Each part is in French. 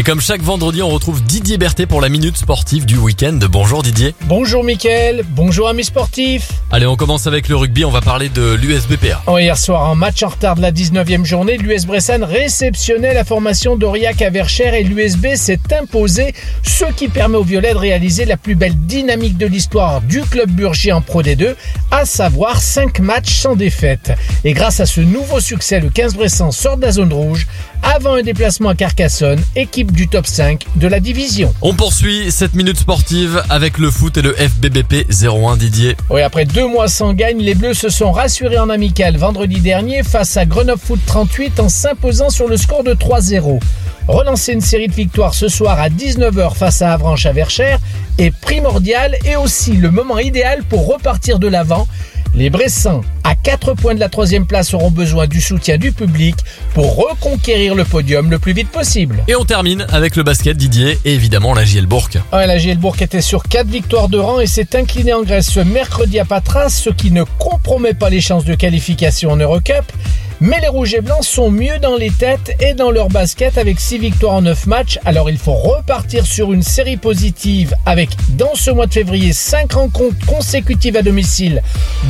Et comme chaque vendredi, on retrouve Didier Berthet pour la minute sportive du week-end. Bonjour Didier. Bonjour Mickaël, bonjour amis sportifs. Allez, on commence avec le rugby, on va parler de l'USBPA. Oh, hier soir, en match en retard de la 19e journée, l'US Bressan réceptionnait la formation d'Aurillac à Verchères et l'USB s'est imposé, ce qui permet aux Violets de réaliser la plus belle dynamique de l'histoire du club Burgier en Pro D2, à savoir 5 matchs sans défaite. Et grâce à ce nouveau succès, le 15 Bressan sort de la zone rouge avant un déplacement à Carcassonne, équipe du top 5 de la division. On poursuit cette minute sportive avec le foot et le FBBP 01 Didier. Oui, après deux mois sans gagne, les Bleus se sont rassurés en amical vendredi dernier face à Grenoble Foot 38 en s'imposant sur le score de 3-0. Relancer une série de victoires ce soir à 19h face à Avranches à Verchères est primordial et aussi le moment idéal pour repartir de l'avant les Bressans, à 4 points de la troisième place, auront besoin du soutien du public pour reconquérir le podium le plus vite possible. Et on termine avec le basket Didier et évidemment la JL Bourg. Ouais, la JL Bourg était sur 4 victoires de rang et s'est inclinée en Grèce ce mercredi à Patras, ce qui ne compromet pas les chances de qualification en Eurocup. Mais les Rouges et Blancs sont mieux dans les têtes et dans leur basket avec 6 victoires en 9 matchs. Alors il faut repartir sur une série positive avec dans ce mois de février 5 rencontres consécutives à domicile,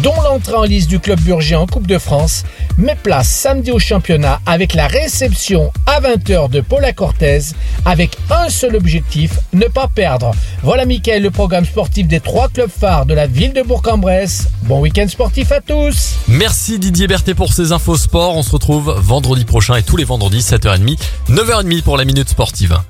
dont l'entrée en liste du club Burgien en Coupe de France. Mais place samedi au championnat avec la réception à 20h de Paula Cortez avec un seul objectif, ne pas perdre. Voilà Mickaël, le programme sportif des trois clubs phares de la ville de Bourg-en-Bresse. Bon week-end sportif à tous Merci Didier Berthet pour ces infos sport. On se retrouve vendredi prochain et tous les vendredis 7h30, 9h30 pour la minute sportive.